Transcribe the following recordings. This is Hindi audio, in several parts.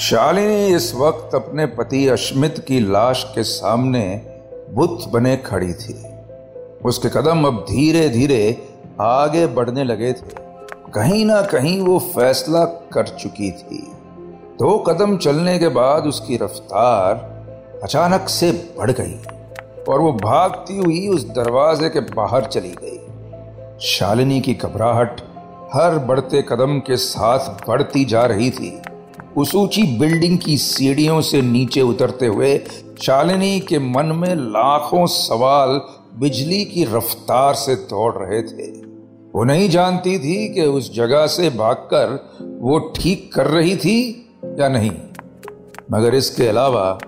शालिनी इस वक्त अपने पति अश्मित की लाश के सामने बुत बने खड़ी थी। उसके कदम अब धीरे धीरे आगे बढ़ने लगे थे। कहीं ना कहीं वो फैसला कर चुकी थी। दो कदम चलने के बाद उसकी रफ्तार अचानक से बढ़ गई और वो भागती हुई उस दरवाजे के बाहर चली गई। शालिनी की घबराहट हर बढ़ते कदम के साथ बढ़ती जा रही थी। उस ऊँची बिल्डिंग की सीढ़ियों से नीचे उतरते हुए शालिनी के मन में लाखों सवाल बिजली की रफ्तार से दौड़ रहे थे। वो नहीं जानती थी कि उस जगह से भागकर वो ठीक कर रही थी या नहीं। मगर इसके अलावा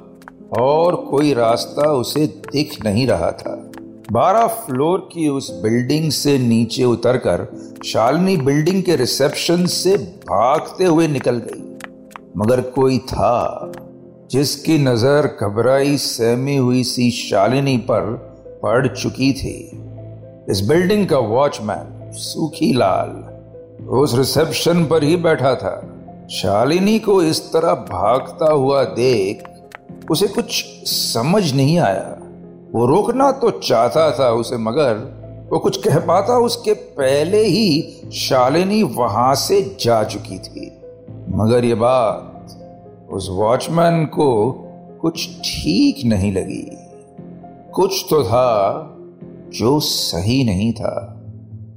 और कोई रास्ता उसे दिख नहीं रहा था। बारह फ्लोर की उस बिल्डिंग से नीचे उतरकर शालिनी बिल्डिंग के रिसेप्शन से भागते हुए निकल गई। मगर कोई था जिसकी नज़र घबराई, सहमी हुई सी शालिनी पर पड़ चुकी थी। इस बिल्डिंग का वॉचमैन सूखी लाल उस रिसेप्शन पर ही बैठा था। शालिनी को इस तरह भागता हुआ देख उसे कुछ समझ नहीं आया। वो रोकना तो चाहता था उसे, मगर वो कुछ कह पाता उसके पहले ही शालिनी वहाँ से जा चुकी थी। मगर ये बात उस वॉचमैन को कुछ ठीक नहीं लगी। कुछ तो था जो सही नहीं था।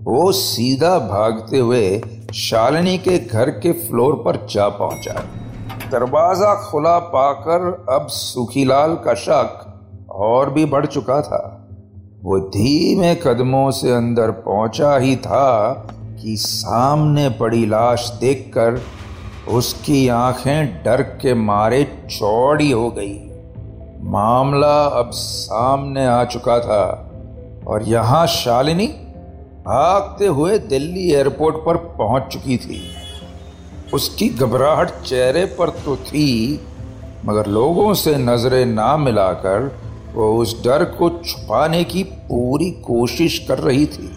वो सीधा भागते हुए शालिनी के घर के फ्लोर पर जा पहुँचा। दरवाज़ा खुला पाकर अब सुखीलाल का शक और भी बढ़ चुका था। वो धीमे कदमों से अंदर पहुँचा ही था कि सामने पड़ी लाश देखकर उसकी आँखें डर के मारे चौड़ी हो गई। मामला अब सामने आ चुका था और यहाँ शालिनी भागते हुए दिल्ली एयरपोर्ट पर पहुँच चुकी थी। उसकी घबराहट चेहरे पर तो थी, मगर लोगों से नज़रें ना मिलाकर वो उस डर को छुपाने की पूरी कोशिश कर रही थी।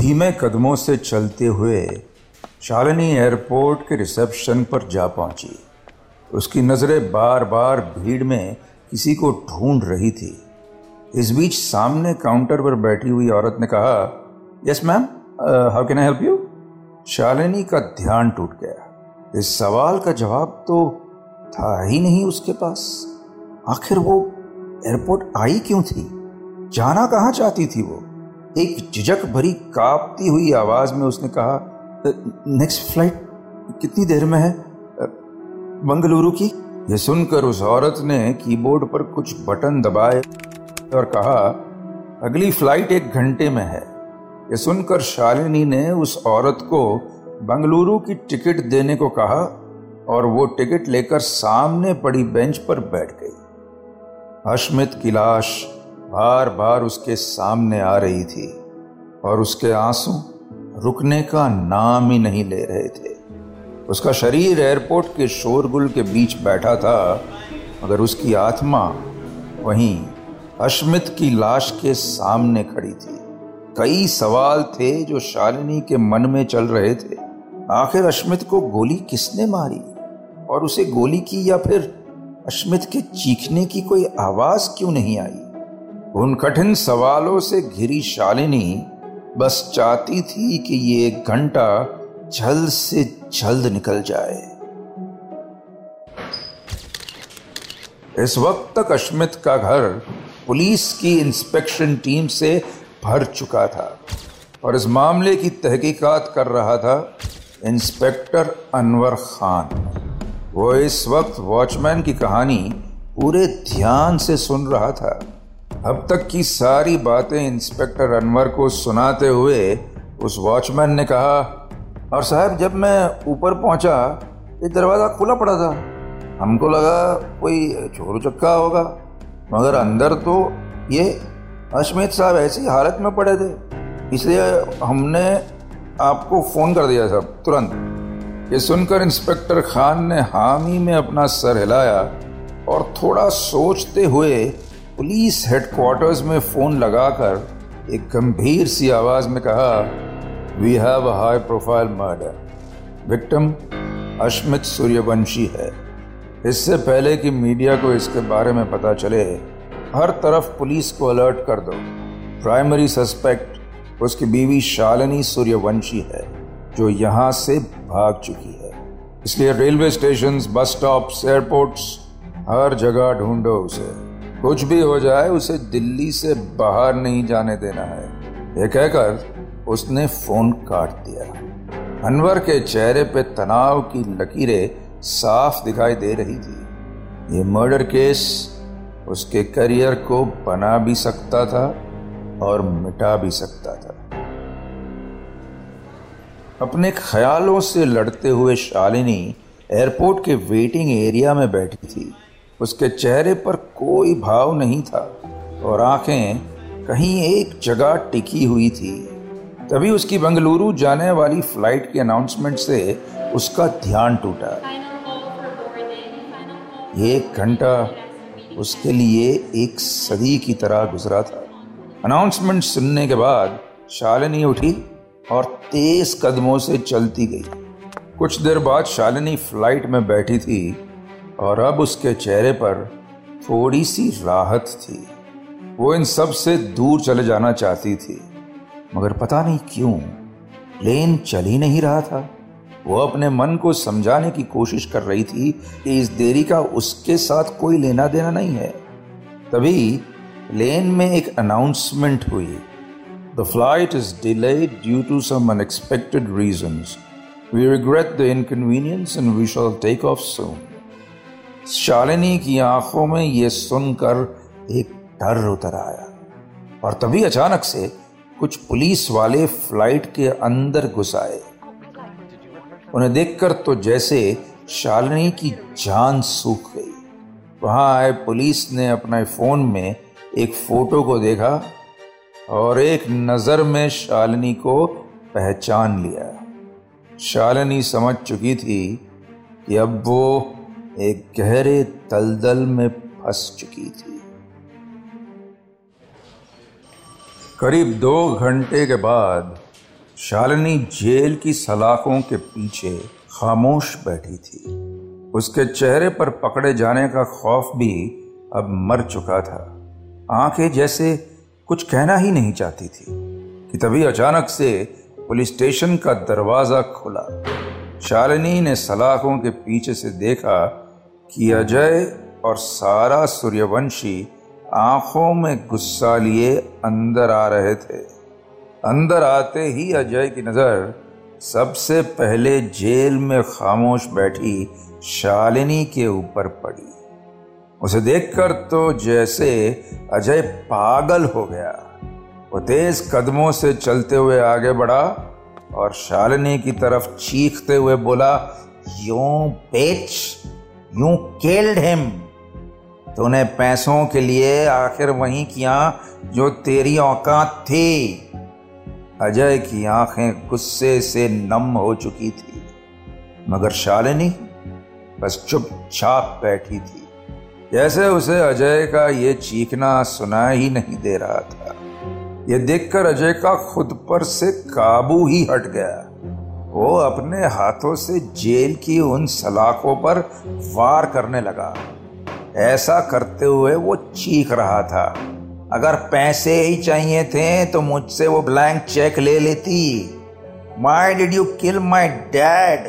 धीमे कदमों से चलते हुए शालिनी एयरपोर्ट के रिसेप्शन पर जा पहुँची। उसकी नज़रें बार बार भीड़ में किसी को ढूंढ रही थी। इस बीच सामने काउंटर पर बैठी हुई औरत ने कहा, yes, ma'am how can I help you? Shalini का ध्यान टूट गया। इस सवाल का जवाब तो था ही नहीं उसके पास। आखिर वो एयरपोर्ट आई क्यों थी? जाना कहाँ चाहती थी वो? एक झिझक भरी कांपती हुई आवाज़ में उसने कहा नेक्स्ट फ़्लाइट कितनी देर में है? बंगलुरु की? यह सुनकर उस औरत ने कीबोर्ड पर कुछ बटन दबाए और कहा, अगली फ़्लाइट एक घंटे में है। यह सुनकर शालिनी ने उस औरत को बंगलुरु की टिकट देने को कहा और वो टिकट लेकर सामने पड़ी बेंच पर बैठ गई। अश्मित की लाश बार बार उसके सामने आ रही थी और उसके आँसू रुकने का नाम ही नहीं ले रहे थे। उसका शरीर एयरपोर्ट के शोरगुल के बीच बैठा था, मगर उसकी आत्मा वहीं अश्मित की लाश के सामने खड़ी थी। कई सवाल थे जो शालिनी के मन में चल रहे थे। आखिर अश्मित को गोली किसने मारी? और उसे गोली की या फिर अश्मित के चीखने की कोई आवाज़ क्यों नहीं आई? उन कठिन सवालों से घिरी शालिनी बस चाहती थी कि ये घंटा जल्द से जल्द निकल जाए। इस वक्त तक अश्मित का घर पुलिस की इंस्पेक्शन टीम से भर चुका था और इस मामले की तहकीकात कर रहा था इंस्पेक्टर अनवर खान। वो इस वक्त वॉचमैन की कहानी पूरे ध्यान से सुन रहा था। अब तक की सारी बातें इंस्पेक्टर अनवर को सुनाते हुए उस वॉचमैन ने कहा, और साहब, जब मैं ऊपर पहुँचा ये दरवाज़ा खुला पड़ा था। हमको लगा कोई चोर चक्का होगा, मगर अंदर तो ये अश्मित साहब ऐसी हालत में पड़े थे, इसलिए हमने आपको फ़ोन कर दिया साहब, तुरंत। ये सुनकर इंस्पेक्टर खान ने हामी में अपना सर हिलाया और थोड़ा सोचते हुए पुलिस हेडक्वार्टर्स में फ़ोन लगाकर एक गंभीर सी आवाज़ में कहा we have a high profile murder victim Ashmit Suryavanshi है. इससे पहले कि मीडिया को इसके बारे में पता चले, हर तरफ़ पुलिस को अलर्ट कर दो। प्राइमरी सस्पेक्ट उसकी बीवी शालिनी सूर्यवंशी है, जो यहाँ से भाग चुकी है। इसलिए railway station bus stop airports हर जगह ढूंढो उसे। कुछ भी हो जाए, उसे दिल्ली से बाहर नहीं जाने देना है। ये कहकर उसने फ़ोन काट दिया। अनवर के चेहरे पे तनाव की लकीरें साफ़ दिखाई दे रही थी। ये मर्डर केस उसके करियर को बना भी सकता था और मिटा भी सकता था। अपने ख्यालों से लड़ते हुए शालिनी एयरपोर्ट के वेटिंग एरिया में बैठी थी। उसके चेहरे पर कोई भाव नहीं था और आँखें कहीं एक जगह टिकी हुई थी। तभी उसकी बंगलुरु जाने वाली फ़्लाइट के अनाउंसमेंट से उसका ध्यान टूटा। एक घंटा उसके लिए एक सदी की तरह गुजरा था। अनाउंसमेंट सुनने के बाद शालिनी उठी और तेज कदमों से चलती गई। कुछ देर बाद शालिनी फ़्लाइट में बैठी थी और अब उसके चेहरे पर थोड़ी सी राहत थी। वो इन सबसे दूर चले जाना चाहती थी, मगर पता नहीं क्यों, प्लेन चल ही नहीं रहा था। वो अपने मन को समझाने की कोशिश कर रही थी कि इस देरी का उसके साथ कोई लेना देना नहीं है। तभी प्लेन में एक अनाउंसमेंट हुई। The flight is delayed due to some unexpected reasons we regret the inconvenience and we shall take off soon Shalini की आँखों में यह सुनकर एक डर उतर आया। और तभी अचानक से कुछ पुलिस वाले फ़्लाइट के अंदर घुस आए। उन्हें देखकर तो जैसे शालिनी की जान सूख गई। वहाँ आए पुलिस ने अपने फ़ोन में एक फ़ोटो को देखा और एक नज़र में शालिनी को पहचान लिया। शालिनी समझ चुकी थी कि अब वो एक गहरे दलदल में फंस चुकी थी। करीब दो घंटे के बाद शालिनी जेल की सलाखों के पीछे खामोश बैठी थी। उसके चेहरे पर पकड़े जाने का खौफ भी अब मर चुका था। आँखें जैसे कुछ कहना ही नहीं चाहती थी कि तभी अचानक से पुलिस स्टेशन का दरवाज़ा खुला। शालिनी ने सलाखों के पीछे से देखा कि अजय और सारा सूर्यवंशी आँखों में गुस्सा लिए अंदर आ रहे थे। अंदर आते ही अजय की नज़र सबसे पहले जेल में खामोश बैठी शालिनी के ऊपर पड़ी। उसे देखकर तो जैसे अजय पागल हो गया। वो तेज कदमों से चलते हुए आगे बढ़ा और शालिनी की तरफ़ चीखते हुए बोला, यू पेच यू केल्ड हिम। तूने पैसों के लिए आखिर वही किया जो तेरी औकात थी। अजय की आँखें गुस्से से नम हो चुकी थी, मगर शालिनी बस चुपचाप बैठी थी। जैसे उसे अजय का ये चीखना सुना ही नहीं दे रहा था। ये देखकर अजय का खुद पर से काबू ही हट गया। वो अपने हाथों से जेल की उन सलाखों पर वार करने लगा। ऐसा करते हुए वो चीख रहा था। अगर पैसे ही चाहिए थे तो मुझसे वो ब्लैंक चेक ले लेती। My did you kill my dad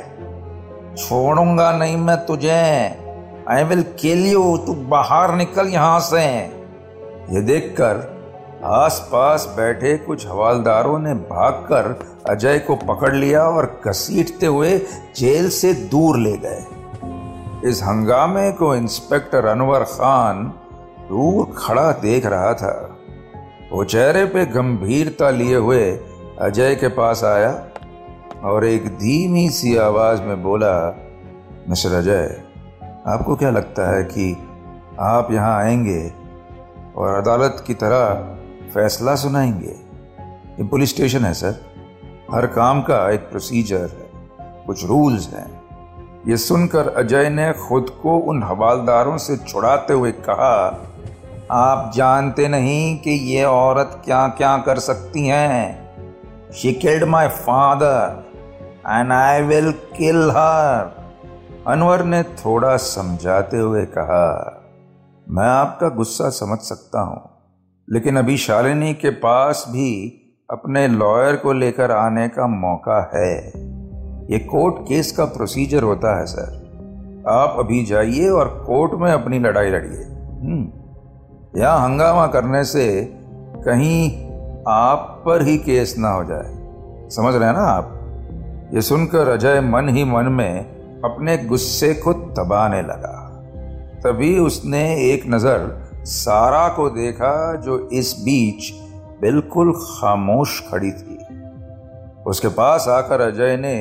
छोड़ूँगा नहीं मैं तुझे। आई विल किल यू तू बाहर निकल यहाँ से। ये देखकर आसपास बैठे कुछ हवालदारों ने भागकर अजय को पकड़ लिया और घसीटते हुए जेल से दूर ले गए। इस हंगामे को इंस्पेक्टर अनवर खान दूर खड़ा देख रहा था। वो चेहरे पे गंभीरता लिए हुए अजय के पास आया और एक धीमी सी आवाज़ में बोला, मिस्टर अजय, आपको क्या लगता है कि आप यहाँ आएँगे और अदालत की तरह फैसला सुनाएँगे। ये पुलिस स्टेशन है, सर। हर काम का एक प्रोसीजर है। कुछ रूल्स हैं। ये सुनकर अजय ने खुद को उन हवालदारों से छुड़ाते हुए कहा, आप जानते नहीं कि ये औरत क्या क्या कर सकती हैं। She killed my father and I will kill her Anwar ने थोड़ा समझाते हुए कहा, मैं आपका गुस्सा समझ सकता हूँ। लेकिन अभी शालिनी के पास भी अपने लॉयर को लेकर आने का मौका है। ये कोर्ट केस का प्रोसीजर होता है सर आप अभी जाइए और कोर्ट में अपनी लड़ाई लड़िए। हम्म। यहाँ हंगामा करने से कहीं आप पर ही केस ना हो जाए। समझ रहे हैं ना आप? ये सुनकर अजय मन ही मन में अपने गुस्से को दबाने लगा। तभी उसने एक नज़र सारा को देखा जो इस बीच बिल्कुल खामोश खड़ी थी। उसके पास आकर अजय ने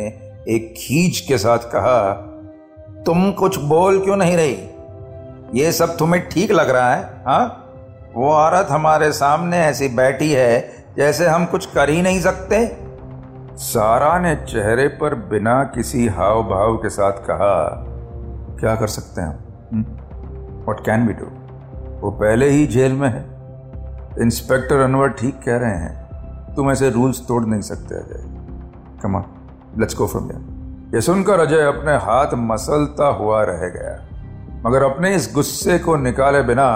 एक खींच के साथ कहा, तुम कुछ बोल क्यों नहीं रही? ये सब तुम्हें ठीक लग रहा है, हा? वो औरत हमारे सामने ऐसी बैठी है जैसे हम कुछ कर ही नहीं सकते? सारा ने चेहरे पर बिना किसी हाव भाव के साथ कहा, क्या कर सकते हैं वट कैन बी डू वो पहले ही जेल में है। इंस्पेक्टर अनवर ठीक कह रहे हैं, तुम ऐसे रूल्स तोड़ नहीं सकते, अजय। कमा लेट्स गो फ्रॉम ये सुनकर अजय अपने हाथ मसलता हुआ रह गया। मगर अपने इस गुस्से को निकाले बिना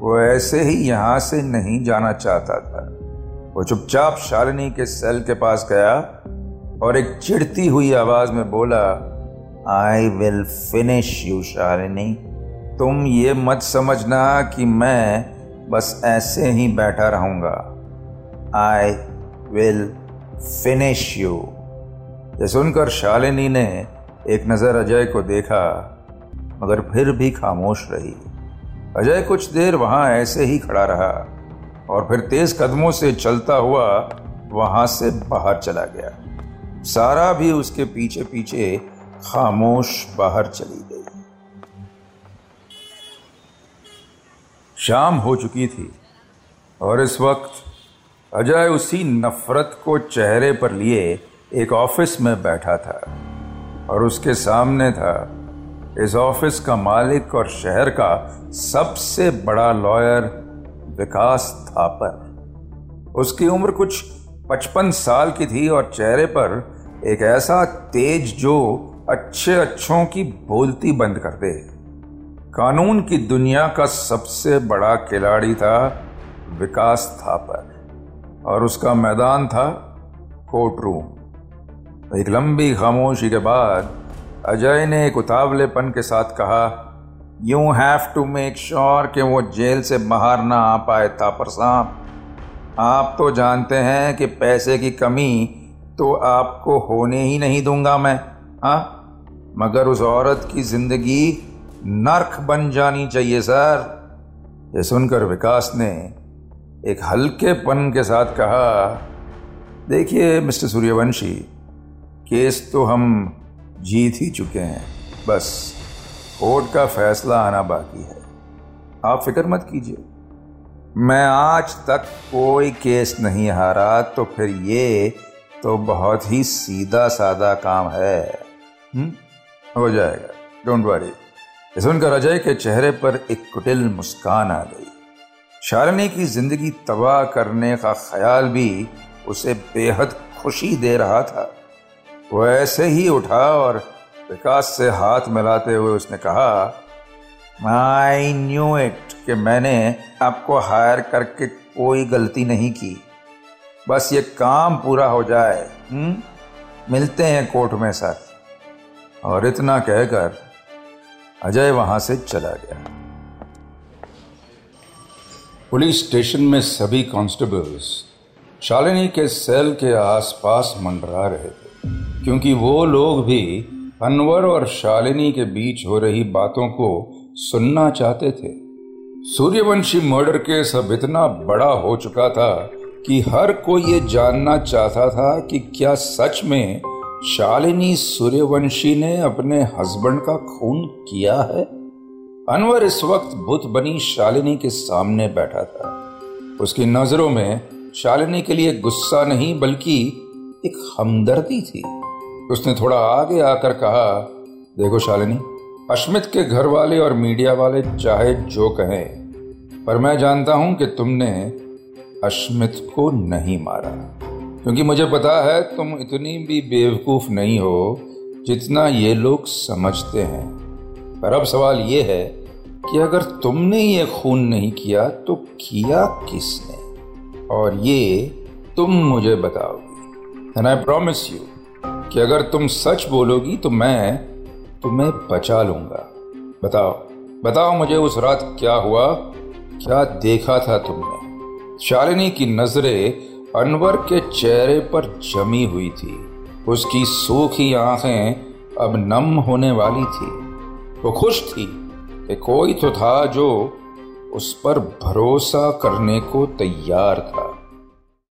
वो ऐसे ही यहाँ से नहीं जाना चाहता था। वो चुपचाप शालिनी के सेल के पास गया और एक चिढ़ती हुई आवाज़ में बोला I will finish you Shalini. तुम ये मत समझना कि मैं बस ऐसे ही बैठा रहूँगा। आई विल फिनिश यू ये सुनकर शालिनी ने एक नज़र अजय को देखा, मगर फिर भी खामोश रही। अजय कुछ देर वहाँ ऐसे ही खड़ा रहा और फिर तेज कदमों से चलता हुआ वहाँ से बाहर चला गया। सारा भी उसके पीछे पीछे खामोश बाहर चली गई शाम हो चुकी थी और इस वक्त अजय उसी नफरत को चेहरे पर लिए एक ऑफ़िस में बैठा था और उसके सामने था इस ऑफ़िस का मालिक और शहर का सबसे बड़ा लॉयर विकास थापर। उसकी उम्र कुछ पचपन साल की थी और चेहरे पर एक ऐसा तेज जो अच्छे अच्छों की बोलती बंद कर दे। कानून की दुनिया का सबसे बड़ा खिलाड़ी था विकास थापर और उसका मैदान था कोर्ट रूम एक लंबी खामोशी के बाद अजय ने एक उतावलेपन के साथ कहा you have to make sure कि वो जेल से बाहर ना आ पाए, थापर साहब। आप तो जानते हैं कि पैसे की कमी तो आपको होने ही नहीं दूँगा मैं हाँ? मगर उस औरत की ज़िंदगी नर्क बन जानी चाहिए, सर। ये सुनकर विकास ने एक हल्के पन के साथ कहा, देखिए, मिस्टर सूर्यवंशी, केस तो हम जीत ही चुके हैं। बस, कोर्ट का फैसला आना बाकी है। आप फ़िक्र मत कीजिए। मैं आज तक कोई केस नहीं हारा तो फिर ये तो बहुत ही सीधा सादा काम है। हुँ? हो जाएगा। डोंट वरी सुनकर अजय के चेहरे पर एक कुटिल मुस्कान आ गई शालिनी की ज़िंदगी तबाह करने का ख्याल भी उसे बेहद खुशी दे रहा था वो ऐसे ही उठा और विकास से हाथ मिलाते हुए उसने कहा आई न्यू इट कि मैंने आपको हायर करके कोई गलती नहीं की बस ये काम पूरा हो जाए हुँ? हम्म? मिलते हैं कोर्ट में, सर और इतना कहकर अजय वहाँ से चला गया। पुलिस स्टेशन में सभी कांस्टेबल्स शालिनी के सेल के आसपास मंडरा रहे थे, क्योंकि वो लोग भी अनवर और शालिनी के बीच हो रही बातों को सुनना चाहते थे। सूर्यवंशी मर्डर केस अब इतना बड़ा हो चुका था कि हर कोई ये जानना चाहता था कि क्या सच में शालिनी सूर्यवंशी ने अपने हस्बैंड का खून किया है? अनवर इस वक्त बुत बनी शालिनी के सामने बैठा था। उसकी नज़रों में शालिनी के लिए गुस्सा नहीं, बल्कि एक हमदर्दी थी। उसने थोड़ा आगे आकर कहा, देखो शालिनी, अश्मित के घर वाले और मीडिया वाले चाहे जो कहें, पर मैं जानता हूँ कि तुमने अश्मित को नहीं मारा। क्योंकि मुझे पता है तुम इतनी भी बेवकूफ़ नहीं हो जितना ये लोग समझते हैं। पर अब सवाल ये है कि अगर तुमने ये खून नहीं किया तो किया किसने? और ये तुम मुझे बताओगी। एंड आई प्रॉमिस यू कि अगर तुम सच बोलोगी तो मैं तुम्हें बचा लूँगा। बताओ बताओ मुझे उस रात क्या हुआ? क्या देखा था तुमने? शालिनी की नज़रें अनवर के चेहरे पर जमी हुई थी। उसकी सूखी आँखें अब नम होने वाली थी। वो खुश थी कि कोई तो था जो उस पर भरोसा करने को तैयार था।